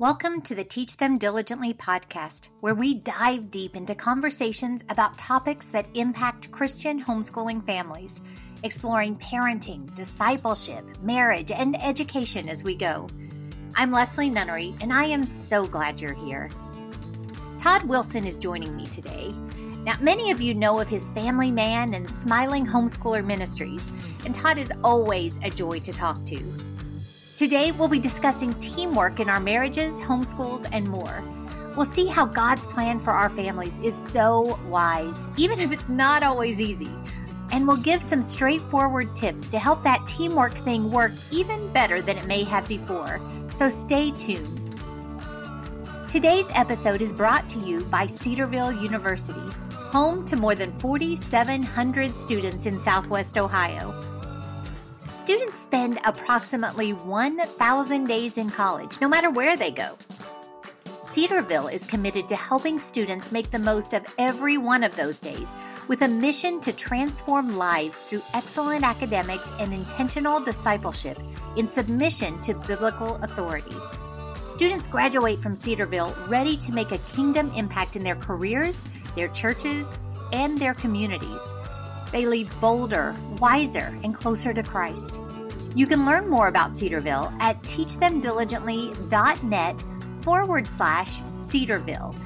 Welcome to the Teach Them Diligently podcast, where we dive deep into conversations about topics that impact Christian homeschooling families, exploring parenting, discipleship, marriage, and education as we go. I'm Leslie Nunnery, and I am so glad you're here. Todd Wilson is joining me today. Now, many of you know of his Family Man and Smiling Homeschooler Ministries, and Todd is always a joy to talk to. Today, we'll be discussing teamwork in our marriages, homeschools, and more. We'll see how God's plan for our families is so wise, even if it's not always easy. And we'll give some straightforward tips to help that teamwork thing work even better than it may have before. So stay tuned. Today's episode is brought to you by Cedarville University, home to more than 4,700 students in Southwest Ohio students spend approximately 1,000 days in college, no matter where they go. Cedarville is committed to helping students make the most of every one of those days with a mission to transform lives through excellent academics and intentional discipleship in submission to biblical authority. Students graduate from Cedarville ready to make a kingdom impact in their careers, their churches, and their communities. They leave bolder, wiser, and closer to Christ. You can learn more about Cedarville at teachthemdiligently.net forward slash Cedarville.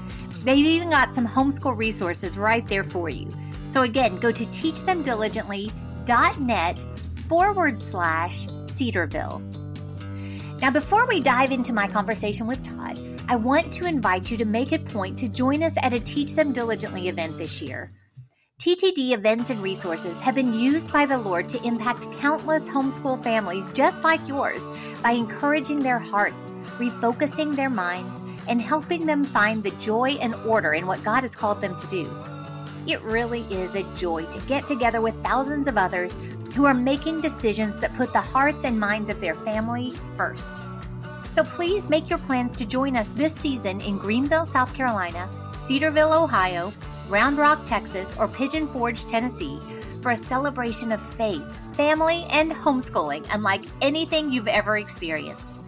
They've even got some homeschool resources right there for you. So again, go to teachthemdiligently.net forward slash Cedarville. Now, before we dive into my conversation with Todd, I want to invite you to make a point to join us at a Teach Them Diligently event this year. TTD events and resources have been used by the Lord to impact countless homeschool families just like yours by encouraging their hearts, refocusing their minds, and helping them find the joy and order in what God has called them to do. It really is a joy to get together with thousands of others who are making decisions that put the hearts and minds of their family first. So please make your plans to join us this season in Greenville, South Carolina, Cedarville, Ohio, Round Rock, Texas, or Pigeon Forge, Tennessee, for a celebration of faith, family, and homeschooling unlike anything you've ever experienced.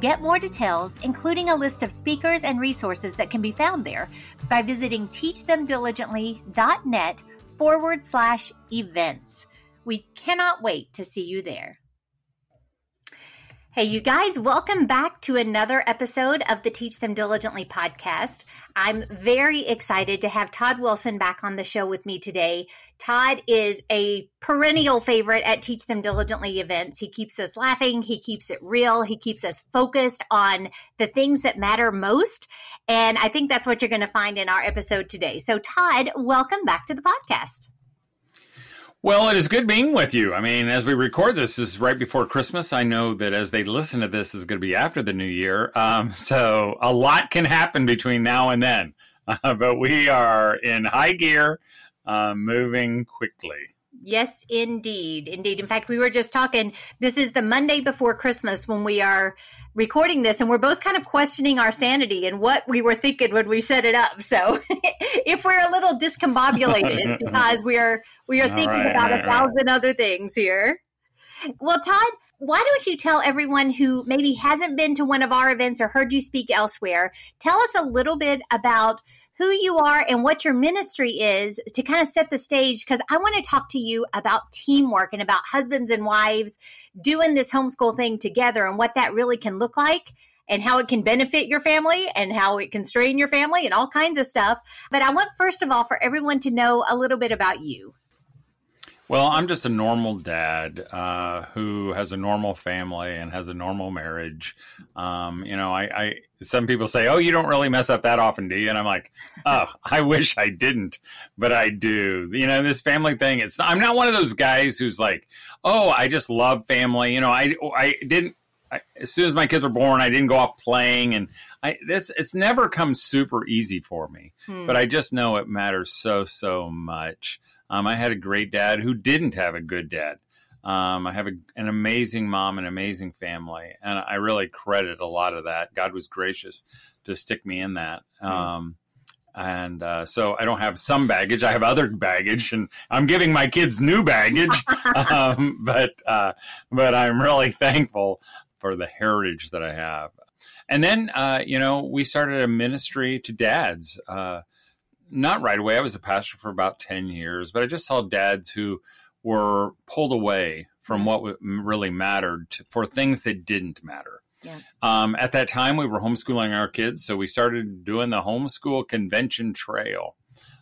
Get more details, including a list of speakers and resources that can be found there, by visiting teachthemdiligently.net forward slash events. We cannot wait to see you there. Hey, you guys, welcome back to another episode of the Teach Them Diligently podcast. I'm very excited to have Todd Wilson back on the show with me today. Todd is a perennial favorite at Teach Them Diligently events. He keeps us laughing, he keeps it real, he keeps us focused on the things that matter most. And I think that's what you're going to find in our episode today. So, Todd, welcome back to the podcast. Well, it is good being with you. I mean, as we record this, this is right before Christmas. I know that as they listen to this, is going to be after the new year. Um, so a lot can happen between now and then. Uh, but we are in high gear, uh, moving quickly. Yes, indeed. Indeed. In fact, we were just talking. This is the Monday before Christmas when we are recording this, and we're both kind of questioning our sanity and what we were thinking when we set it up. So if we're a little discombobulated, it's because we are we are thinking right, about right, a thousand right. other things here. Well, Todd, why don't you tell everyone who maybe hasn't been to one of our events or heard you speak elsewhere, tell us a little bit about who you are and what your ministry is to kind of set the stage because I want to talk to you about teamwork and about husbands and wives doing this homeschool thing together and what that really can look like and how it can benefit your family and how it can strain your family and all kinds of stuff. But I want, first of all, for everyone to know a little bit about you. Well, I'm just a normal dad uh, who has a normal family and has a normal marriage. Um, you know, I, I, some people say, "Oh, you don't really mess up that often, do you?" And I'm like, "Oh, I wish I didn't, but I do." You know, this family thing. It's I'm not one of those guys who's like, "Oh, I just love family." You know, I I didn't. I, as soon as my kids were born, I didn't go off playing, and I this it's never come super easy for me. Hmm. But I just know it matters so so much. Um, I had a great dad who didn't have a good dad. Um, I have a, an amazing mom, an amazing family, and I really credit a lot of that. God was gracious to stick me in that. Hmm. Um, and uh, so I don't have some baggage; I have other baggage, and I'm giving my kids new baggage. um, but uh, but I'm really thankful for the heritage that I have. And then, uh, you know, we started a ministry to dads. Not right away. I was a pastor for about 10 years, but I just saw dads who were pulled away from mm-hmm. what really mattered to, for things that didn't matter. Yeah. Um, at that time, we were homeschooling our kids, so we started doing the homeschool convention trail.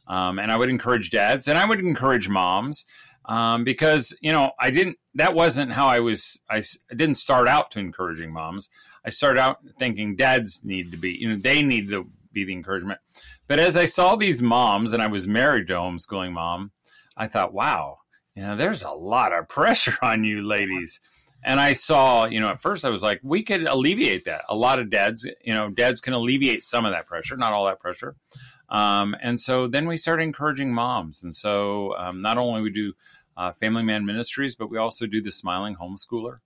Um, and I would encourage dads and I would encourage moms um, because you know I didn't. That wasn't how I was. I, I, didn't start out to encouraging moms. I started out thinking dads need to be. You know, they need to be the encouragement. But as I saw these moms, and I was married to a homeschooling mom, I thought, wow, you know, there's a lot of pressure on you ladies. And I saw, you know, at first I was like, we could alleviate that. A lot of dads, you know, dads can alleviate some of that pressure, not all that pressure. Um, and so then we started encouraging moms. And so um, not only we do uh, Family Man Ministries, but we also do the Smiling Homeschooler,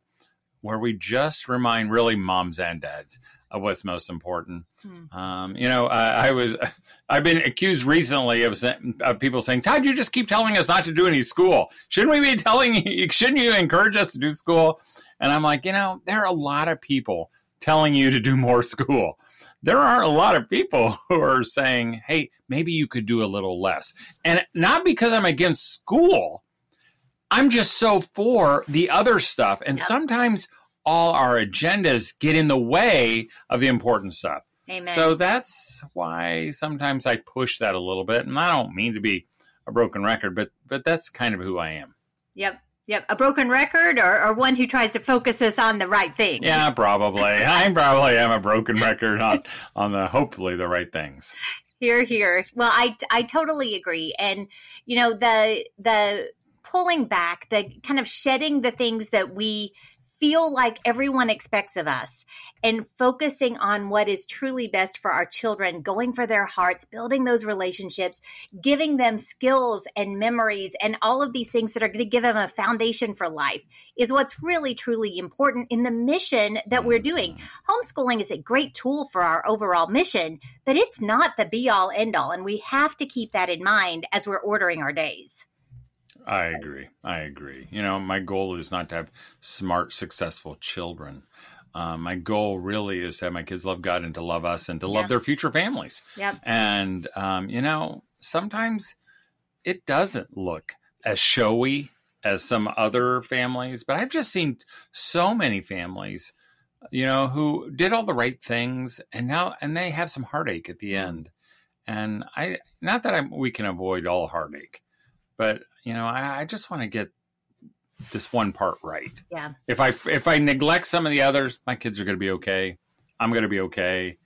where we just remind really moms and dads of what's most important. Hmm. Um, you know, I, I, was I've been accused recently of, of, people saying, "Todd, you just keep telling us not to do any school. Shouldn't we be telling you? Shouldn't you encourage us to do school?" And I'm like, you know, there are a lot of people telling you to do more school. There are a lot of people who are saying, "Hey, maybe you could do a little less," and not because I'm against school. I'm just so for the other stuff, and yep. sometimes all our agendas get in the way of the important stuff. Amen. So that's why sometimes I push that a little bit, and I don't mean to be a broken record, but but that's kind of who I am. Yep. Yep, a broken record or, or one who tries to focus us on the right things. Yeah, probably. I probably am a broken record on on the hopefully the right things. Here, here. Well, I I totally agree, and you know the the pulling back, the kind of shedding the things that we feel like everyone expects of us and focusing on what is truly best for our children, going for their hearts, building those relationships, giving them skills and memories and all of these things that are going to give them a foundation for life is what's really, truly important in the mission that we're doing. Mm-hmm. Homeschooling is a great tool for our overall mission, but it's not the be all end all. And we have to keep that in mind as we're ordering our days. I agree. I agree. You know, my goal is not to have smart, successful children. Um, my goal really is to have my kids love God and to love us and to love their future families. Yep. And, um, you know, sometimes it doesn't look as showy as some other families, but I've just seen so many families, you know, who did all the right things and now, and they have some heartache at the mm. end. And I, not that I'm, we can avoid all heartache, but you know, I, I just want to get this one part right. Yeah. If I if I neglect some of the others, my kids are going to be okay. I'm going to be okay.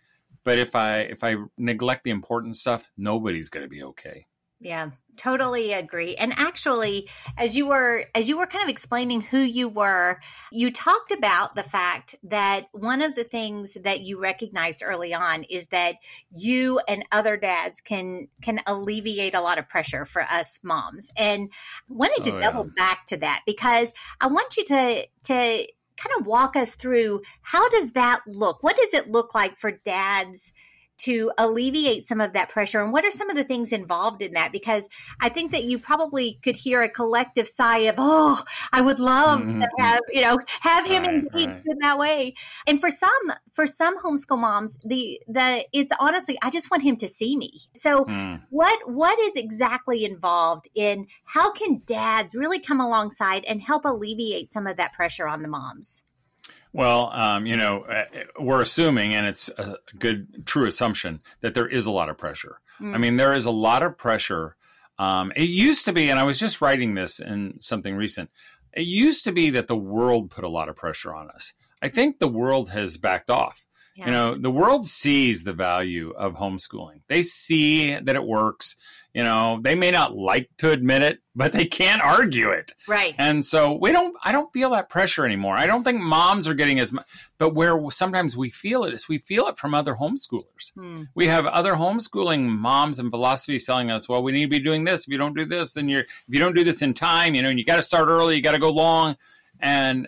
But if I if I neglect the important stuff, nobody's going to be okay. Yeah, totally agree. And actually, as you were as you were kind of explaining who you were, you talked about the fact that one of the things that you recognized early on is that you and other dads can can alleviate a lot of pressure for us moms. And I wanted to oh, double yeah. back to that because I want you to to kind of walk us through how does that look? What does it look like for dads to alleviate some of that pressure and what are some of the things involved in that because i think that you probably could hear a collective sigh of oh i would love mm-hmm. to have you know have him right, engaged right. in that way and for some for some homeschool moms the the it's honestly i just want him to see me so mm. what what is exactly involved in how can dads really come alongside and help alleviate some of that pressure on the moms well, um, you know, uh, we're assuming, and it's a good, true assumption, that there is a lot of pressure. Mm. I mean, there is a lot of pressure. Um, it used to be, and I was just writing this in something recent, it used to be that the world put a lot of pressure on us. I think the world has backed off. Yeah. You know, the world sees the value of homeschooling. They see that it works. You know, they may not like to admit it, but they can't argue it. Right. And so we don't, I don't feel that pressure anymore. I don't think moms are getting as much, but where sometimes we feel it is we feel it from other homeschoolers. Hmm. We have other homeschooling moms and philosophies telling us, well, we need to be doing this. If you don't do this, then you're, if you don't do this in time, you know, you got to start early, you got to go long. And,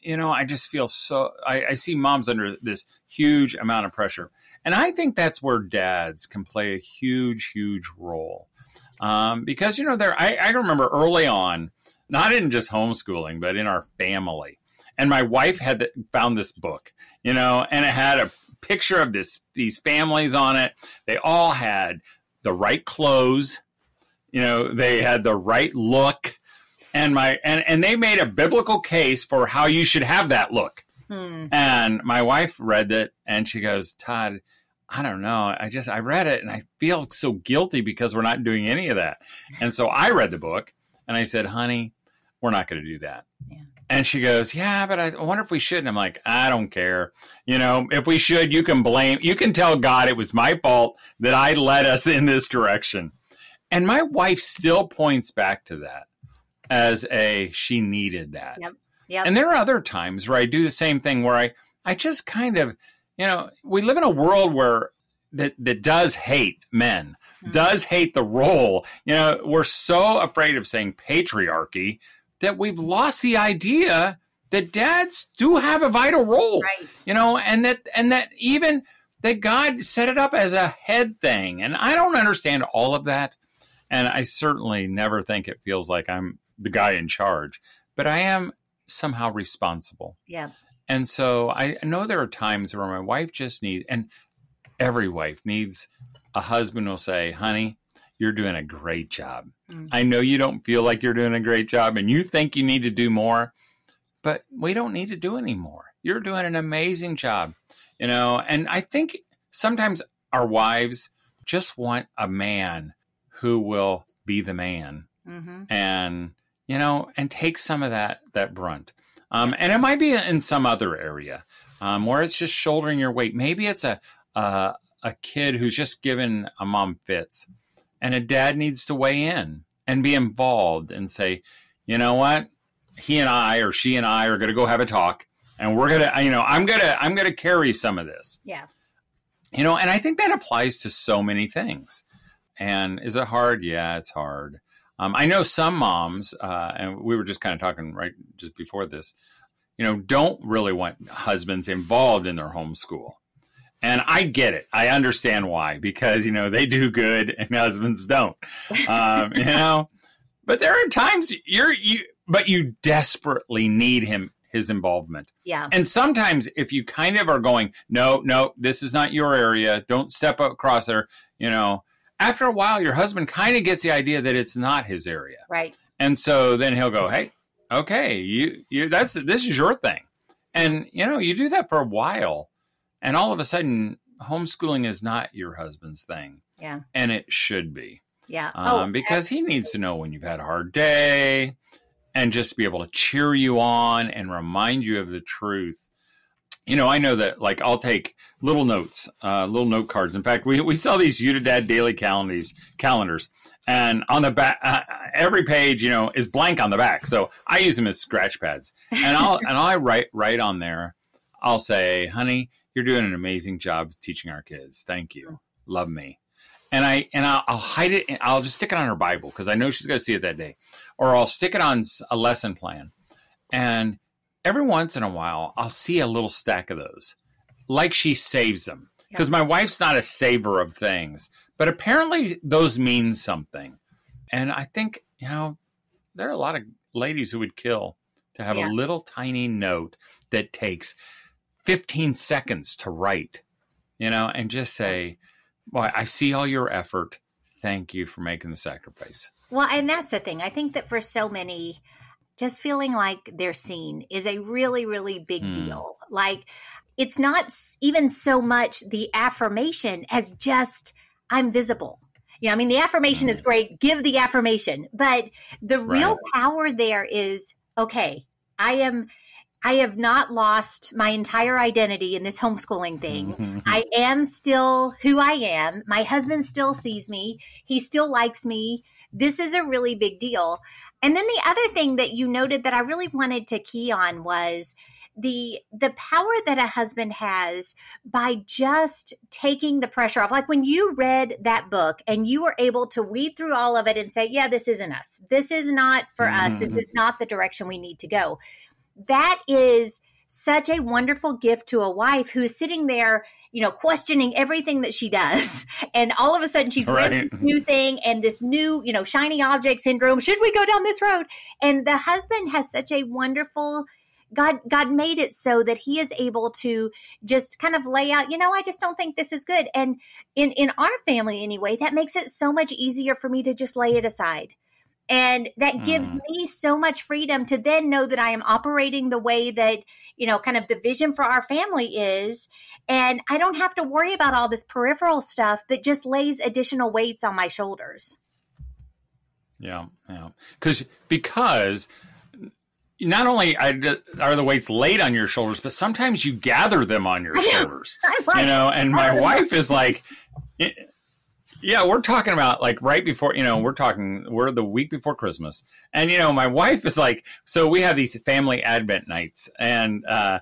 you know, I just feel so, I, I see moms under this huge amount of pressure. And I think that's where dads can play a huge, huge role. Um, because, you know, there, I, I remember early on, not in just homeschooling, but in our family, And my wife had the, found this book, you know, and it had a picture of this these families on it. They all had the right clothes, you know, they had the right look, and my and and they made a biblical case for how you should have that look. Hmm. And my wife read it, and she goes, Todd. I don't know. I just I read it and I feel so guilty because we're not doing any of that. And so I read the book and I said, "Honey, we're not going to do that." Yeah. And she goes, Yeah, but I wonder if we should. And I'm like, I don't care. You know, if we should, you can blame, you can tell God it was my fault that I led us in this direction. And my wife still points back to that as a, she needed that. Yep. Yep. And there are other times where I do the same thing where I, I just kind of, you know, we live in a world where that, that does hate men, mm-hmm. does hate the role. You know, we're so afraid of saying patriarchy that we've lost the idea that dads do have a vital role. Right. You know, and that and that even that God set it up as a head thing. And I don't understand all of that. And I certainly never think it feels like I'm the guy in charge, but I am somehow responsible. Yeah. And so I know there are times where my wife just needs, and every wife needs a husband will say, honey, you're doing a great job. Mm-hmm. I know you don't feel like you're doing a great job and you think you need to do more, but we don't need to do any more. You're doing an amazing job, you know. And I think sometimes our wives just want a man who will be the man mm-hmm. and, you know, and take some of that, that brunt. Um, and it might be in some other area um, where it's just shouldering your weight. Maybe it's a, a, a kid who's just given a mom fits and a dad needs to weigh in and be involved and say, you know what, he and I or she and I are going to go have a talk, and we're gonna, you know, I'm gonna, I'm gonna carry some of this. Yeah. You know, and I think that applies to so many things. And is it hard? Yeah, it's hard. Um, I know some moms, uh, and we were just kind of talking right just before this, you know, don't really want husbands involved in their homeschool. And I get it. I understand why because you know they do good and husbands don't. Um, you know, but there are times you're you, but you desperately need him his involvement. Yeah. And sometimes if you kind of are going, no, no, this is not your area. Don't step across there. You know, after a while, your husband kind of gets the idea that it's not his area. Right. And so then he'll go, hey, okay, you, you, that's this is your thing, and you know, you do that for a while and all of a sudden, homeschooling is not your husband's thing. Yeah. And it should be. Yeah. Um, oh, because he needs to know when you've had a hard day and just be able to cheer you on and remind you of the truth. You know, I know that like I'll take little notes, uh, little note cards. In fact, we, we sell these You to Dad daily calendars, calendars, and on the back, uh, every page, you know, is blank on the back. So I use them as scratch pads, and I'll and I write write on there. I'll say, "Honey, you're doing an amazing job teaching our kids. Thank you. Love me. And I and I'll, I'll hide it. And I'll just stick it on her Bible because I know she's going to see it that day, or I'll stick it on a lesson plan. And every once in a while, I'll see a little stack of those, like she saves them. Because my wife's not a saver of things, but apparently those mean something. And I think you know there are a lot of ladies who would kill to have yeah. a little tiny note that takes 15 seconds to write, you know, and just say, Well, I see all your effort. Thank you for making the sacrifice. Well, and that's the thing. I think that for so many, just feeling like they're seen is a really, really big mm. deal. Like, it's not even so much the affirmation as just, I'm visible. You know, I mean, the affirmation mm. is hmm. great. Give the affirmation. But the right. real power there is okay, I am I have not lost my entire identity in this homeschooling thing. Mm-hmm. I am still who I am. My husband still sees me. He still likes me. This is a really big deal. And then the other thing that you noted that I really wanted to key on was the the power that a husband has by just taking the pressure off like when you read that book and you were able to weed through all of it and say yeah this isn't us this is not for mm-hmm. us this mm-hmm. is not the direction we need to go that is such a wonderful gift to a wife who is sitting there, you know, questioning everything that she does. And all of a sudden she's right. new thing and this new, you know, shiny object syndrome. Should we go down this road? And the husband has such a wonderful God God made it so that he is able to just kind of lay out, you know, I just don't think this is good. And in in our family anyway, that makes it so much easier for me to just lay it aside. And that gives mm. me so much freedom to then know that I am operating the way that, you know, kind of the vision for our family is. And I don't have to worry about all this peripheral stuff that just lays additional weights on my shoulders. Yeah, yeah. Because because not only are the weights laid on your shoulders, but sometimes you gather them on your shoulders. You know, and my wife is like, yeah, we're talking about like right before, you know, we're talking, we're the week before Christmas. And, you know, my wife is like, so we have these family Advent nights. And, uh,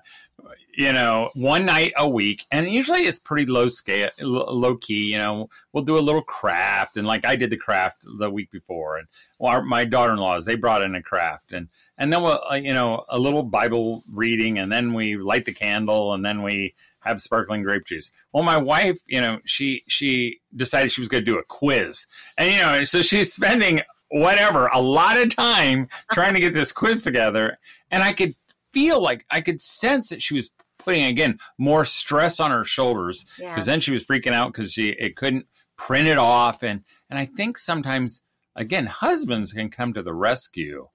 you know, one night a week, and usually it's pretty low scale, low key. You know, we'll do a little craft, and like I did the craft the week before, and well, our, my daughter-in-laws they brought in a craft, and and then we'll uh, you know a little Bible reading, and then we light the candle, and then we have sparkling grape juice. Well, my wife, you know, she she decided she was going to do a quiz, and you know, so she's spending whatever a lot of time trying to get this quiz together, and I could feel like I could sense that she was putting again more stress on her shoulders. Because yeah. then she was freaking out because she it couldn't print it off. And and I think sometimes again husbands can come to the rescue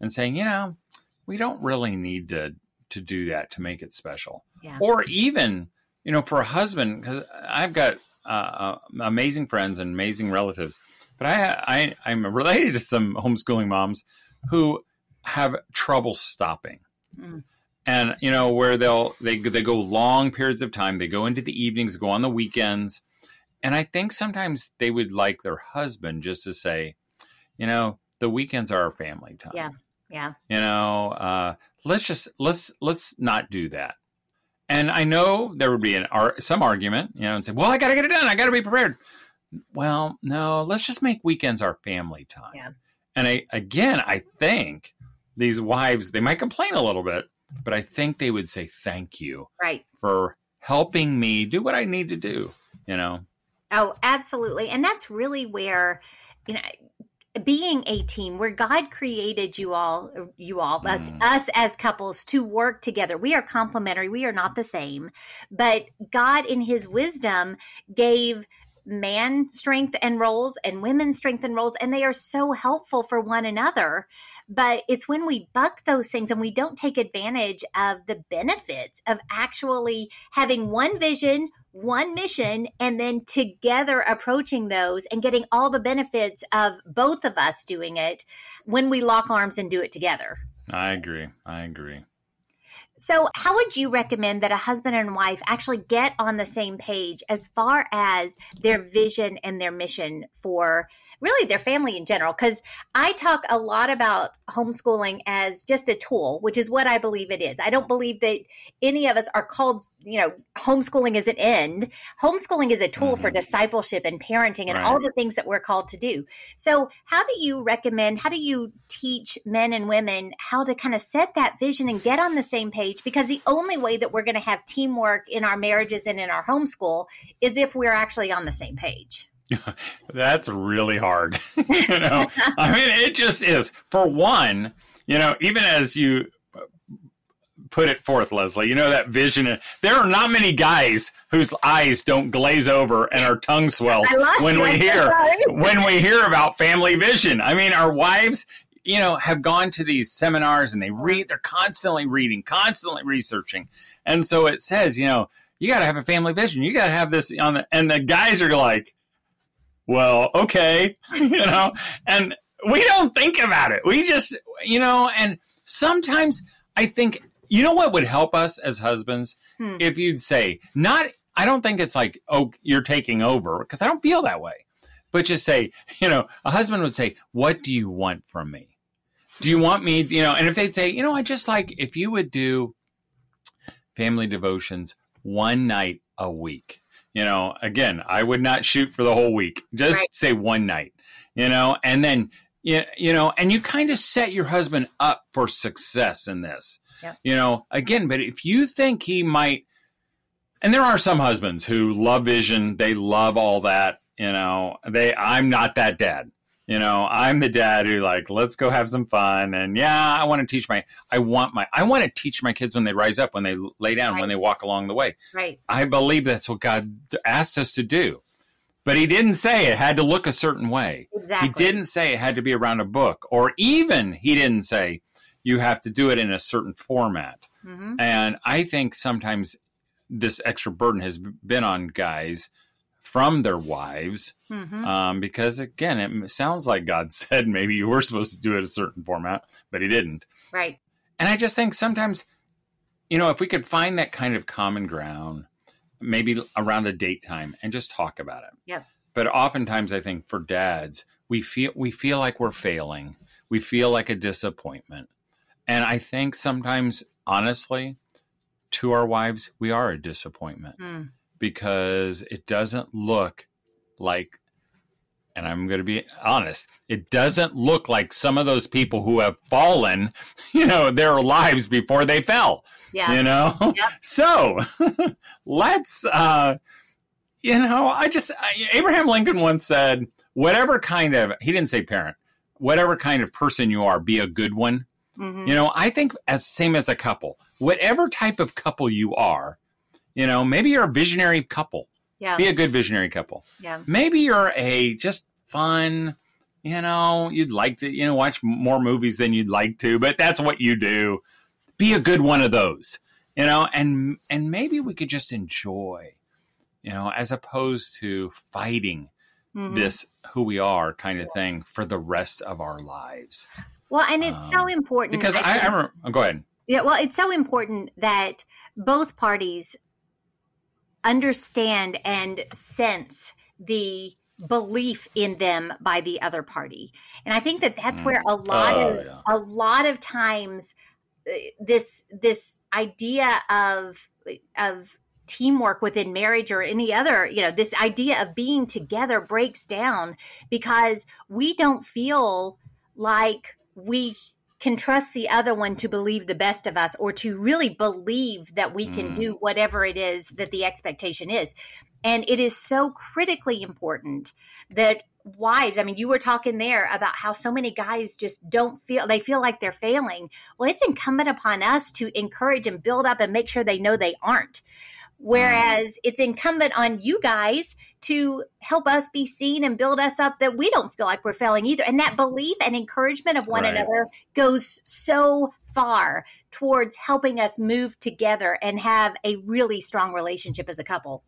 and saying you know we don't really need to to do that to make it special yeah. or even you know for a husband because I've got uh, uh, amazing friends and amazing relatives but I, I I'm related to some homeschooling moms who have trouble stopping Mm. And you know where they'll they they go long periods of time. They go into the evenings, go on the weekends, and I think sometimes they would like their husband just to say, you know, the weekends are our family time. Yeah, yeah. You know, uh, let's just let's let's not do that. And I know there would be an some argument, you know, and say, well, I got to get it done. I got to be prepared. Well, no, let's just make weekends our family time. Yeah. And I, again, I think these wives, they might complain a little bit, but I think they would say thank you. Right. For helping me do what I need to do, you know. Oh, absolutely. And that's really where you know being a team where God created you all, you all, mm. us as couples to work together. We are complementary. We are not the same, but God in his wisdom gave man strength and roles and women strength and roles, and they are so helpful for one another. But it's when we buck those things and we don't take advantage of the benefits of actually having one vision, one mission, and then together approaching those and getting all the benefits of both of us doing it when we lock arms and do it together. I agree. I agree. So, how would you recommend that a husband and wife actually get on the same page as far as their vision and their mission for really their family in general. Because I talk a lot about homeschooling as just a tool, which is what I believe it is. I don't believe that any of us are called, you know, homeschooling is an end. Homeschooling is a tool mm-hmm. for discipleship and parenting and right. all the things that we're called to do. So, how do you recommend, how do you teach men and women how to kind of set that vision and get on the same page? Because the only way that we're going to have teamwork in our marriages and in our homeschool is if we're actually on the same page. That's really hard. you know, I mean, it just is. For one, you know, even as you uh, put it forth, Leslie, you know that vision. There are not many guys whose eyes don't glaze over and our tongue swells when we hear when we hear about family vision. I mean, our wives, you know, have gone to these seminars and they read. They're constantly reading, constantly researching, and so it says, you know, you got to have a family vision. You got to have this on the. And the guys are like well, okay, you know, and we don't think about it. We just, you know, and sometimes I think, you know what would help us as husbands? Hmm. If you'd say, not, I don't think it's like, oh, you're taking over, because I don't feel that way. But just say, you know, a husband would say, what do you want from me? Do you want me, you know, and if they'd say, you know, I just like if you would do family devotions one night a week you know, again, I would not shoot for the whole week. Just right. say one night, you know, and then you, you know, and you kind of set your husband up for success in this. Yep. You know, again, but if you think he might and there are some husbands who love vision, they love all that, you know. They I'm not that dad. You know, I'm the dad who like, let's go have some fun. And yeah, I want to teach my, I want my, I want to teach my kids when they rise up, when they lay down, Right. when they walk along the way. Right. I believe that's what God asked us to do. But he didn't say it had to look a certain way. Exactly. He didn't say it had to be around a book, or even he didn't say you have to do it in a certain format. hmm And I think sometimes this extra burden has been on guys from their wives hmm um, because, again, it sounds like God said maybe you were supposed to do it a certain format, but he didn't. Right. And I just think sometimes, you know, if we could find that kind of common ground, maybe around a date time and just talk about it. yeah But oftentimes I think for dads, we feel we feel like we're failing. We feel like a disappointment. And I think sometimes honestly, to our wives, we are a disappointment Mm. Because it doesn't look like and I'm going to be honest, it doesn't look like some of those people who have fallen, you know, their lives before they fell, Yeah. you know? Yep. So let's, uh, you know, I just, Abraham Lincoln once said, whatever kind of, he didn't say parent, whatever kind of person you are, be a good one. hmm You know, I think as same as a couple, whatever type of couple you are, you know, maybe you're a visionary couple, Yeah. be a good visionary couple. Yeah. Maybe you're a just fun, you know, you'd like to, you know, watch more movies than you'd like to, but that's what you do. Be a good one of those, you know, and and maybe we could just enjoy, you know, as opposed to fighting Mhm. this who we are kind of thing for the rest of our lives. Well, and it's so Um, important Because I, I think- remember, oh, go ahead. Yeah, well, it's so important that both parties understand and sense the belief in them by the other party. And I think that that's Mm. where a lot Oh, of yeah. a lot of times uh, this this idea of of teamwork within marriage or any other, you know, this idea of being together breaks down because we don't feel like we can trust the other one to believe the best of us or to really believe that we can Mm. do whatever it is that the expectation is. And it is so critically important that wives, I mean, you were talking there about how so many guys just don't feel, they feel like they're failing. Well, it's incumbent upon us to encourage and build up and make sure they know they aren't. Whereas it's incumbent on you guys to help us be seen and build us up that we don't feel like we're failing either. And that belief and encouragement of one Right. another goes so far towards helping us move together and have a really strong relationship as a couple.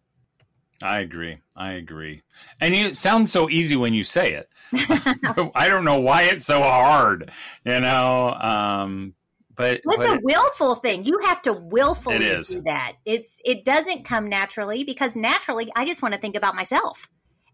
I agree. I agree. And it sounds so easy when you say it. I don't know why it's so hard, you know. Um, but, It's but a it- willful thing. You have to willfully do that. It's it doesn't come naturally because naturally I just want to think about myself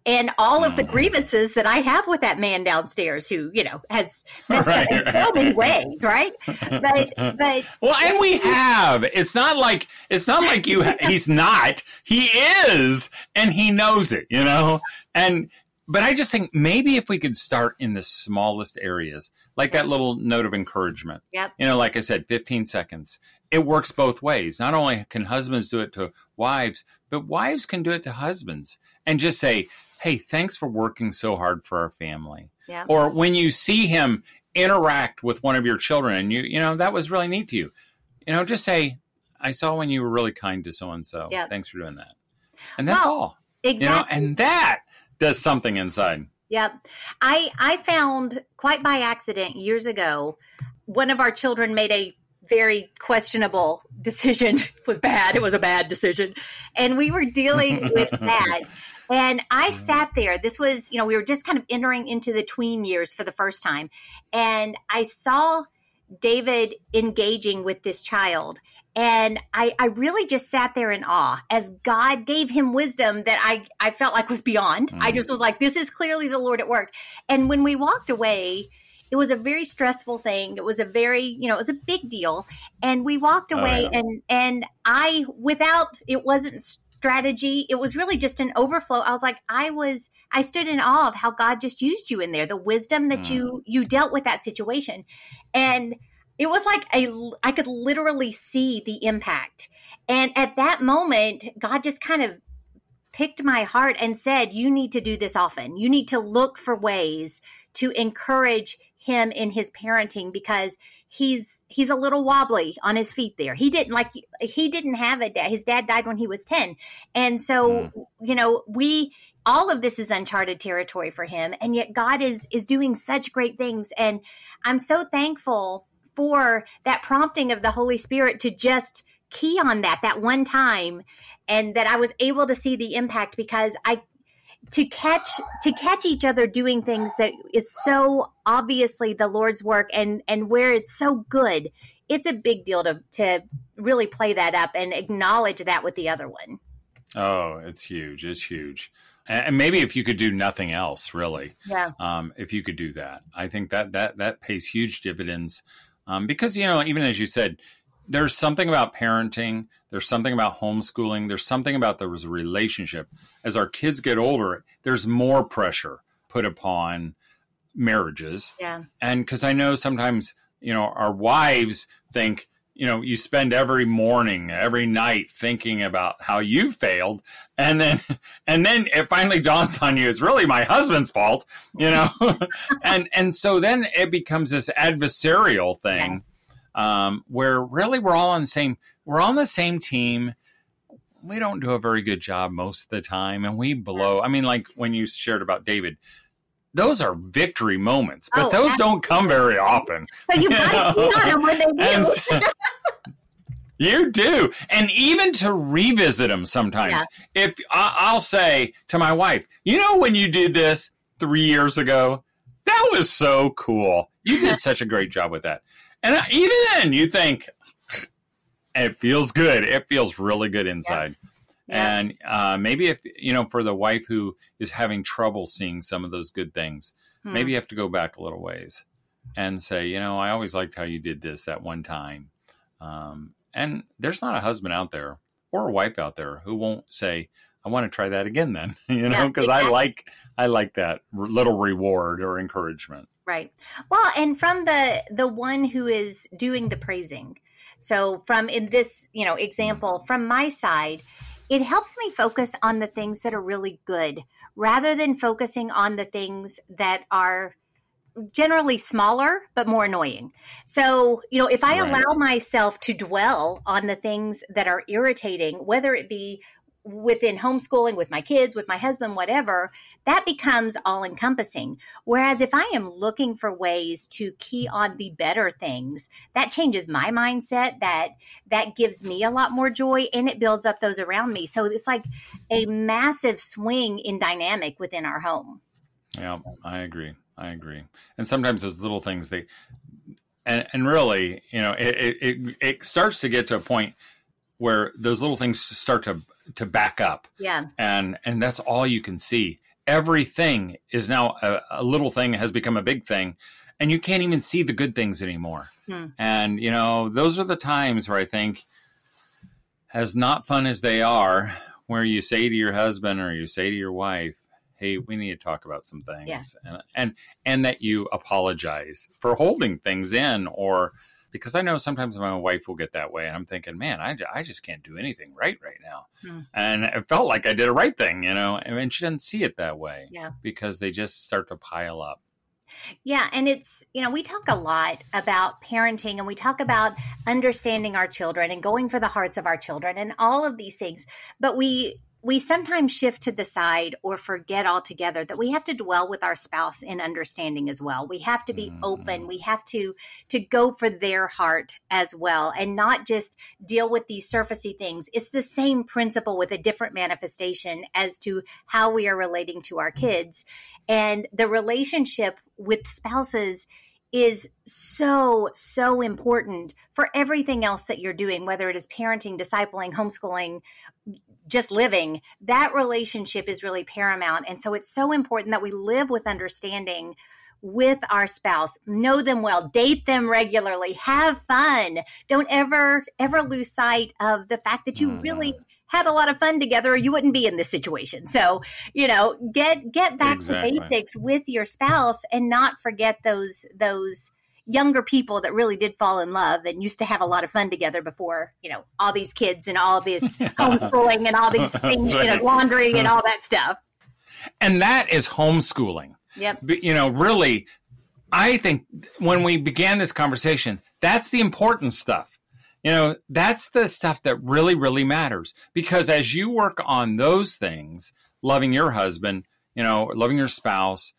and all of the Mhm. grievances that I have with that man downstairs who, you know, has messed up in Right, so many ways, right? But but well, and we have. It's not like it's not like you. Ha- he's not. He is, and he knows it. You know. And but I just think maybe if we could start in the smallest areas, like that little note of encouragement. Yep. You know, like I said, 15 seconds. It works both ways. Not only can husbands do it to wives, but wives can do it to husbands and just say, "Hey, thanks for working so hard for our family." yeah. or when you see him interact with one of your children and you you know that was really neat to you you know just say i saw when you were really kind to so and so thanks for doing that and that's Well, all Exactly. you know and that does something inside Yep. I I found quite by accident years ago one of our children made a very questionable decision. It was bad. It was a bad decision. And we were dealing with that. And I sat there. This was, you know, we were just kind of entering into the tween years for the first time. And I saw David engaging with this child. And I, I really just sat there in awe as God gave him wisdom that I, I felt like was beyond. I Mm. just was like, this is clearly the Lord at work. And when we walked away, it was a very stressful thing. It was a very, you know, it was a big deal. And we walked Oh, away yeah. and and I without it wasn't strategy, it was really just an overflow. I was like, I was I stood in awe of how God just used you in there, the wisdom that Mm. you you dealt with that situation. And it was like a I could literally see the impact. And at that moment, God just kind of picked my heart and said, You need to do this often. You need to look for ways to encourage him in his parenting because he's he's a little wobbly on his feet there. He didn't like he didn't have a dad. His dad died when he was 10. And so, mm. you know, we all of this is uncharted territory for him and yet God is is doing such great things and I'm so thankful for that prompting of the Holy Spirit to just key on that that one time and that I was able to see the impact because I to catch to catch each other doing things that is so obviously the Lord's work and and where it's so good it's a big deal to to really play that up and acknowledge that with the other one. Oh, it's huge. It's huge. And maybe if you could do nothing else, really, yeah. Um, if you could do that, I think that that that pays huge dividends. Um, because you know, even as you said, there's something about parenting, there's something about homeschooling, there's something about the relationship. As our kids get older, there's more pressure put upon marriages. Yeah. And because I know sometimes, you know, our wives think, you know, you spend every morning, every night thinking about how you failed, and then, and then it finally dawns on you it's really my husband's fault, you know, and and so then it becomes this adversarial thing. Um, where really we're all on the same we're on the same team. We don't do a very good job most of the time, and we blow. I mean, like when you shared about David, those are victory moments, but oh, those absolutely. don't come very often. So you, got to them when they do. So, you do, and even to revisit them sometimes. Yeah. If I, will say to my wife, you know, when you did this three years ago, that was so cool. You did such a great job with that. And even then, you think it feels good. It feels really good inside. Yeah. And uh, maybe if you know, for the wife who is having trouble seeing some of those good things, hmm. maybe you have to go back a little ways and say, you know, I always liked how you did this that one time. Um, and there's not a husband out there or a wife out there who won't say, I want to try that again then, you know, because yeah, exactly. I like I like that little reward or encouragement. Right. Well, and from the the one who is doing the praising. So from in this, you know, example from my side, it helps me focus on the things that are really good rather than focusing on the things that are generally smaller but more annoying. So, you know, if I right. allow myself to dwell on the things that are irritating, whether it be within homeschooling with my kids, with my husband, whatever, that becomes all encompassing. Whereas if I am looking for ways to key on the better things, that changes my mindset, that that gives me a lot more joy and it builds up those around me. So it's like a massive swing in dynamic within our home. Yeah, I agree. I agree. And sometimes those little things they and and really, you know, it it, it starts to get to a point where those little things start to to back up. Yeah. And and that's all you can see. Everything is now a, a little thing has become a big thing and you can't even see the good things anymore. Hmm. And you know, those are the times where I think as not fun as they are, where you say to your husband or you say to your wife, "Hey, we need to talk about some things," yeah. and, and and that you apologize for holding things in or because I know sometimes my wife will get that way, and I'm thinking, man, I, I just can't do anything right right now, hmm. and it felt like I did a right thing, you know, and she doesn't see it that way, yeah, because they just start to pile up. Yeah, and it's, you know, we talk a lot about parenting and we talk about understanding our children and going for the hearts of our children and all of these things. But we we sometimes shift to the side or forget altogether that we have to dwell with our spouse in understanding as well. We have to be mm-hmm. open. We have to to go for their heart as well and not just deal with these surfacey things. It's the same principle with a different manifestation as to how we are relating to our kids. And the relationship with spouses is so, so important for everything else that you're doing, whether it is parenting, discipling, homeschooling, just living. That relationship is really paramount. And so it's so important that we live with understanding with our spouse know them well date them regularly have fun don't ever ever lose sight of the fact that you mm. really had a lot of fun together or you wouldn't be in this situation. So, you know, get get back exactly. to basics with your spouse and not forget those those younger people that really did fall in love and used to have a lot of fun together before, you know, all these kids and all this homeschooling and all these things, right. you know, laundry and all that stuff. And that is homeschooling. Yep. But, you know, really, I think when we began this conversation, that's the important stuff. You know, that's the stuff that really, really matters. Because as you work on those things, loving your husband, you know, loving your spouse,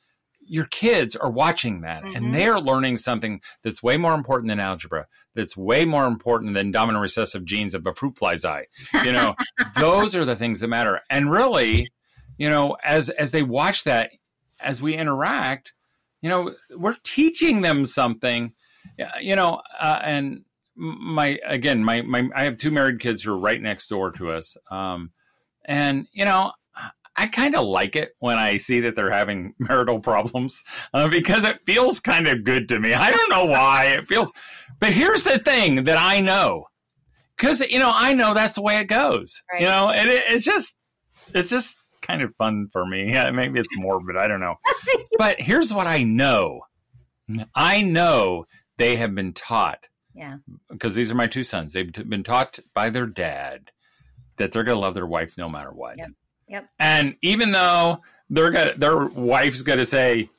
your kids are watching that mm-hmm. and they're learning something that's way more important than algebra, that's way more important than dominant recessive genes of a fruit fly's eye. You know, those are the things that matter. And really, you know, as as they watch that, as we interact, you know, we're teaching them something. You know, uh, and my again, my my I have two married kids who are right next door to us. Um, and you know, I kind of like it when I see that they're having marital problems uh, because it feels kind of good to me. I don't know why it feels, but here's the thing that I know because you know I know that's the way it goes. Right. You know, and it, it's just it's just kind of fun for me. Yeah, maybe it's morbid. I don't know, but here's what I know. I know they have been taught. Yeah. Because these are my two sons. They've been taught by their dad that they're going to love their wife no matter what. Yep. Yep. And even though they're gonna, their wife's going to say,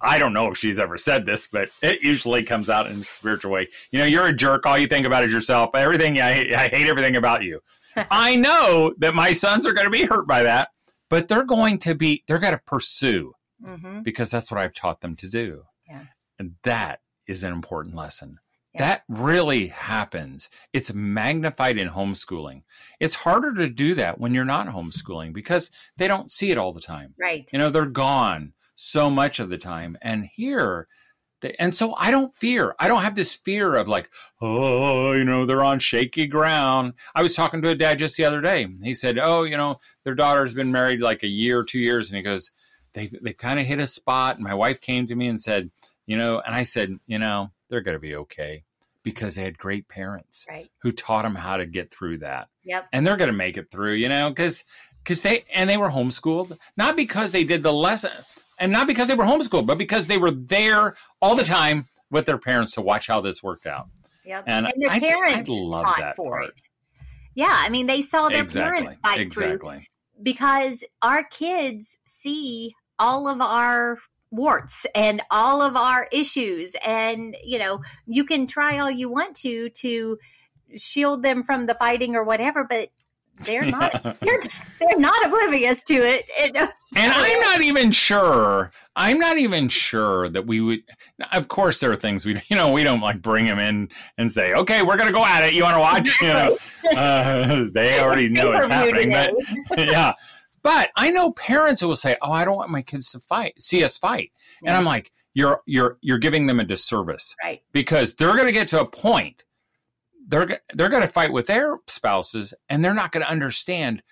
I don't know if she's ever said this, but it usually comes out in a spiritual way. You know, you're a jerk. All you think about is yourself. Everything I hate, I hate everything about you. I know that my sons are going to be hurt by that, but they're going to be they're going to pursue mm-hmm. because that's what I've taught them to do. Yeah. And that is an important lesson. That really happens. It's magnified in homeschooling. It's harder to do that when you're not homeschooling because they don't see it all the time. Right. You know, they're gone so much of the time. And here, they, and so I don't fear. I don't have this fear of like, oh, you know, they're on shaky ground. I was talking to a dad just the other day. He said, oh, you know, their daughter's been married like a year, two years. And he goes, they, they kind of hit a spot. And my wife came to me and said, you know, and I said, you know, they're going to be okay because they had great parents right. who taught them how to get through that. Yep. And they're going to make it through, you know, because because they and they were homeschooled, not because they did the lesson and not because they were homeschooled, but because they were there all the time with their parents to watch how this worked out. Yep. And, and their parents I, I love that for part. it. Yeah, I mean, they saw their exactly. parents fight exactly. through because our kids see all of our warts and all of our issues. And you know you can try all you want to to shield them from the fighting or whatever but they're not they're, they're not oblivious to it. And, and i'm not even sure i'm not even sure that we would of course there are things we you know we don't like bring them in and say okay we're gonna go at it. You want to watch? You know? Uh, they already know it's happening but yeah but I know parents who will say, "Oh, I don't want my kids to fight, see us fight," yeah. and I'm like, "You're you're you're giving them a disservice, right? Because they're going to get to a point they're they're going to fight with their spouses, and they're not going to understand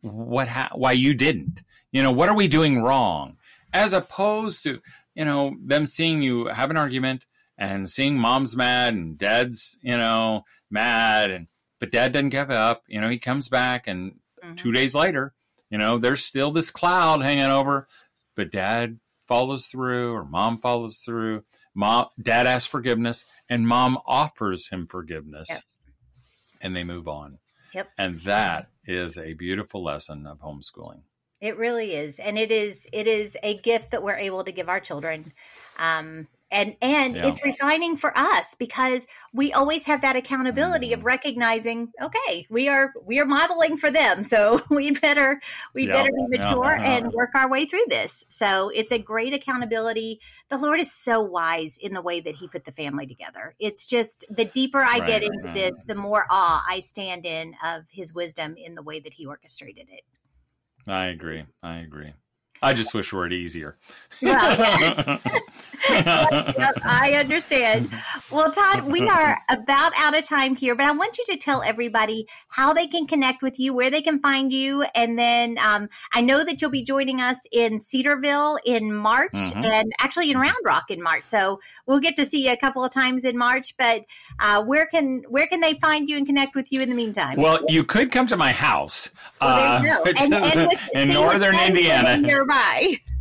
what ha- why you didn't. You know, what are we doing wrong? As opposed to you know them seeing you have an argument and seeing mom's mad and dad's you know mad and but dad doesn't give up. You know, he comes back and mm-hmm. two days later you know, there's still this cloud hanging over, but dad follows through or mom follows through. Mom, dad asks forgiveness and mom offers him forgiveness yep. and they move on. Yep. And that is a beautiful lesson of homeschooling. It really is. And it is, it is a gift that we're able to give our children. Um, and and yeah. it's refining for us because we always have that accountability of mm-hmm. recognizing okay we are we are modeling for them so we better we yeah, better be mature yeah, and work our way through this. So it's a great accountability. The lord is so wise in the way that he put the family together. It's just the deeper i right, get into right, this the more awe i stand in of his wisdom in the way that he orchestrated it. I agree i agree I just wish we were easier. Well, I understand. Well, Todd, we are about out of time here, but I want you to tell everybody how they can connect with you, where they can find you, and then um, I know that you'll be joining us in Cedarville in March, mm-hmm. and actually in Round Rock in March. So we'll get to see you a couple of times in March. But uh, where can where can they find you and connect with you in the meantime? Well, you could come to my house well, uh, and, and in northern Indiana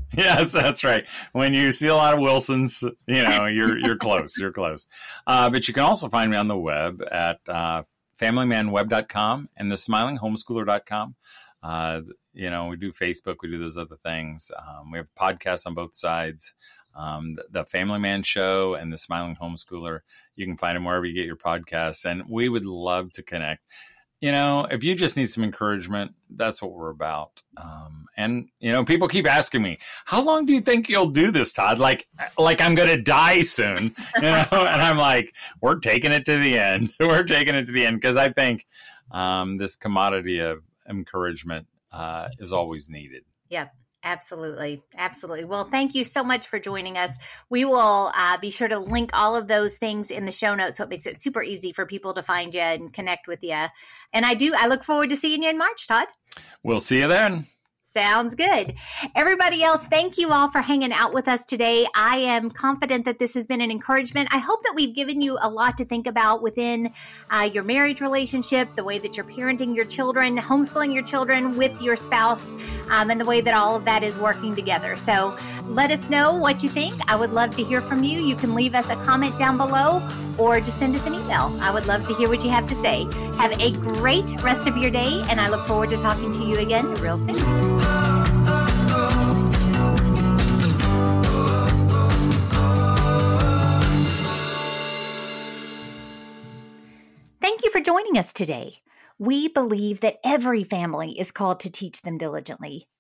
yes, that's right. When you see a lot of Wilsons, you know, you're you're close. You're close. Uh, but you can also find me on the web at uh, familymanweb.com and the smilinghomeschooler.com. Uh, you know, we do Facebook, we do those other things. Um, we have podcasts on both sides. Um, the, the, Family Man Show and the Smiling Homeschooler. You can find them wherever you get your podcasts, and we would love to connect. You know, if you just need some encouragement, that's what we're about. Um, and you know, people keep asking me, "How long do you think you'll do this, Todd?" Like, like I'm going to die soon, you know? and I'm like, "We're taking it to the end. we're taking it to the end," because I think um, this commodity of encouragement uh, is always needed. Yep. Absolutely. Absolutely. Well, thank you so much for joining us. We will uh, be sure to link all of those things in the show notes so it makes it super easy for people to find you and connect with you. And I do, I look forward to seeing you in March, Todd. We'll see you then. Sounds good. Everybody else, thank you all for hanging out with us today. I am confident that this has been an encouragement. I hope that we've given you a lot to think about within uh, your marriage relationship, the way that you're parenting your children, homeschooling your children with your spouse, um, and the way that all of that is working together. So let us know what you think. I would love to hear from you. You can leave us a comment down below or just send us an email. I would love to hear what you have to say. Have a great rest of your day, and I look forward to talking to you again real soon. Thank you for joining us today. We believe that every family is called to teach them diligently,